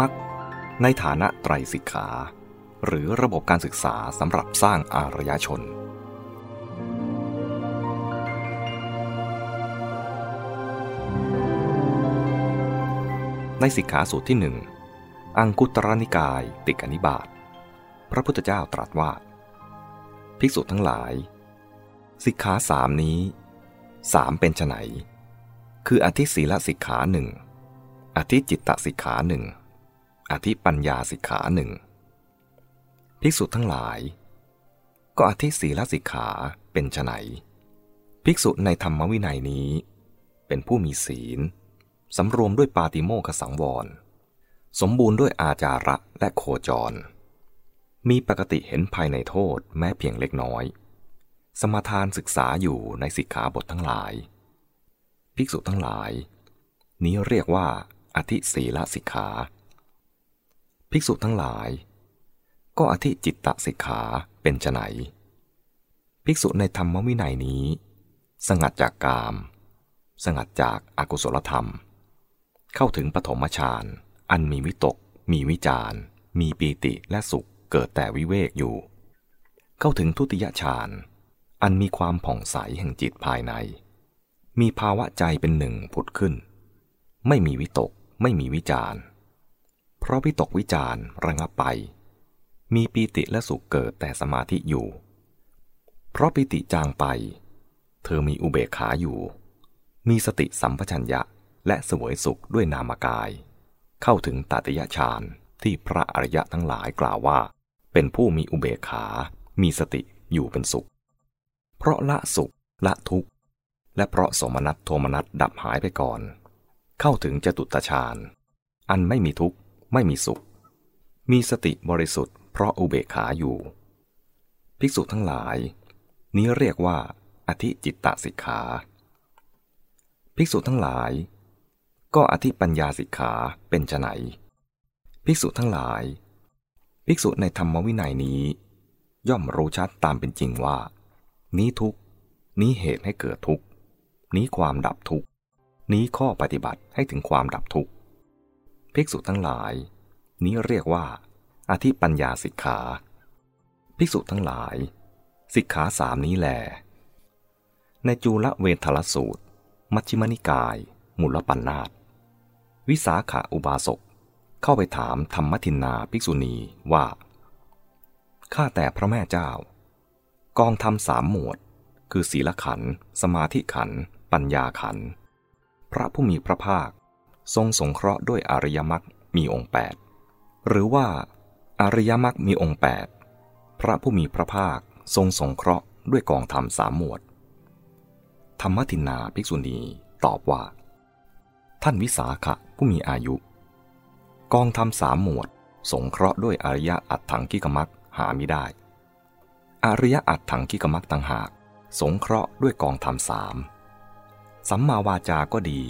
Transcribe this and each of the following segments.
มักในฐานะไตรสิกขา หรือระบบการศึกษาสำหรับสร้างอารยชน ในสิกขาสูตรที่หนึ่งอังคุตรนิกายติกนิบาตพระพุทธเจ้าตรัสว่า ภิกษุทั้งหลาย สิกขาสามนี้สามเป็นไนคืออธิศีลสิกขาหนึ่งอธิจิตตสิกขาหนึ่ง อธิปัญญาสิกขาหนึ่งภิกษุทั้งหลาย ก็อธิศีลสิกขาเป็นไนภิกษุในธรรมวินัยนี้ เป็นผู้มีศีลสำรวมด้วยปาติโมกสังวร สมบูรณ์ด้วยอาจาระและโคจร มีปกติเห็นภายในโทษแม้เพียงเล็กน้อย สมาทานศึกษาอยู่ในสิกขาบททั้งหลาย ภิกษุทั้งหลาย นี้เรียกว่าอธิศีลสิกขา ภิกษุทั้งหลาย ก็อธิจิตตสิกขาเป็นไนภิกษุในธรรมวินัยนี้ สงัดจากกาม สงัดจากอากุศลธรรม เข้าถึงปฐมฌานอันมีวิตก มีวิจารมีปีติและสุขเกิดแต่วิเวกอยู่ เข้าถึงทุติยฌานอันมีความผ่องใสแห่งจิตภายใน มีภาวะใจเป็นหนึ่งผุดขึ้น ไม่มีวิตก ไม่มีวิจาร เพราะวิตกวิจารระงับไป มีปีติและสุขเกิดแต่สมาธิอยู่ เพราะปีติจางไป เธอมีอุเบกขาอยู่ มีสติสัมปชัญญะและสวยสุขด้วยนามกาย เข้าถึงตติยฌานที่พระอริยะทั้งหลายกล่าวว่า เป็นผู้มีอุเบกขา มีสติอยู่เป็นสุข เพราะละสุขละทุกข์ และเพราะสมนัตโทมนัตดับหายไปก่อน เข้าถึงจตุตฌานอันไม่มีทุกข์ ไม่มีสุข มีสติบริสุทธิ์เพราะอุเบกขาอยู่ ภิกษุทั้งหลาย นี้เรียกว่า อธิจิตตสิกขา ภิกษุทั้งหลาย ก็อธิปัญญาสิกขาเป็นไนภิกษุทั้งหลาย ภิกษุในธรรมวินัยนี้ ย่อมรู้ชัดตามเป็นจริงว่า นี้ทุกนี้เหตุให้เกิดทุกนี้ความดับทุกนี้ข้อปฏิบัติให้ถึงความดับทุก ภิกษุทั้งหลาย นี้เรียกว่า อธิปัญญาสิกขา ภิกษุทั้งหลาย สิกขาสามนี้แลในจูลเวทลสูตร มัชฌิมนิกาย มุลปันนาตวิสาขาอุบาสกเข้าไปถามธรรมทินนาภิกษุณีว่า ข้าแต่พระแม่เจ้า กองธรรมสามหมวด คือศีลขัน สมาธิขัน ปัญญาขัน พระผู้มีพระภาค ทรงสงเคราะห์ด้วยอริยมรรคมีองค์ 8 หรือว่า อริยมรรคมีองค์ 8 พระผู้มีพระภาคทรงสงเคราะห์ด้วยกองธรรมสามหมวด ธรรมทินนาภิกษุณีตอบว่า ท่านวิสาขะผู้มีอายุ กองธรรมสามหมวด สงเคราะห์ด้วยอริยอัตถังกิกมักหาไม่ได้ อริยอัตถังกิกมักต่างหาก สงเคราะห์ด้วยกองธรรมสามสัมมาวาจาก็ดี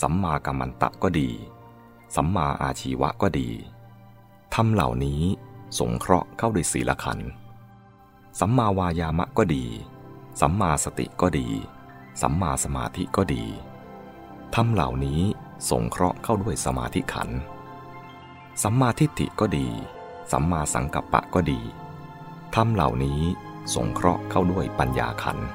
สัมมากัมมันตะก็ดี สัมมาอาชีวะก็ดีทำเหล่านี้สงเคราะห์เข้าด้วยศีลขันธ์สัมมาวายามะก็ดี สัมมาสติก็ดี สัมมาสมาธิก็ดีทำเหล่านี้สงเคราะห์เข้าด้วยสมาธิขันธ์สัมมาทิฏฐิก็ดี สัมมาสังกัปปะก็ดีทำเหล่านี้สงเคราะห์เข้าด้วยปัญญาขันธ์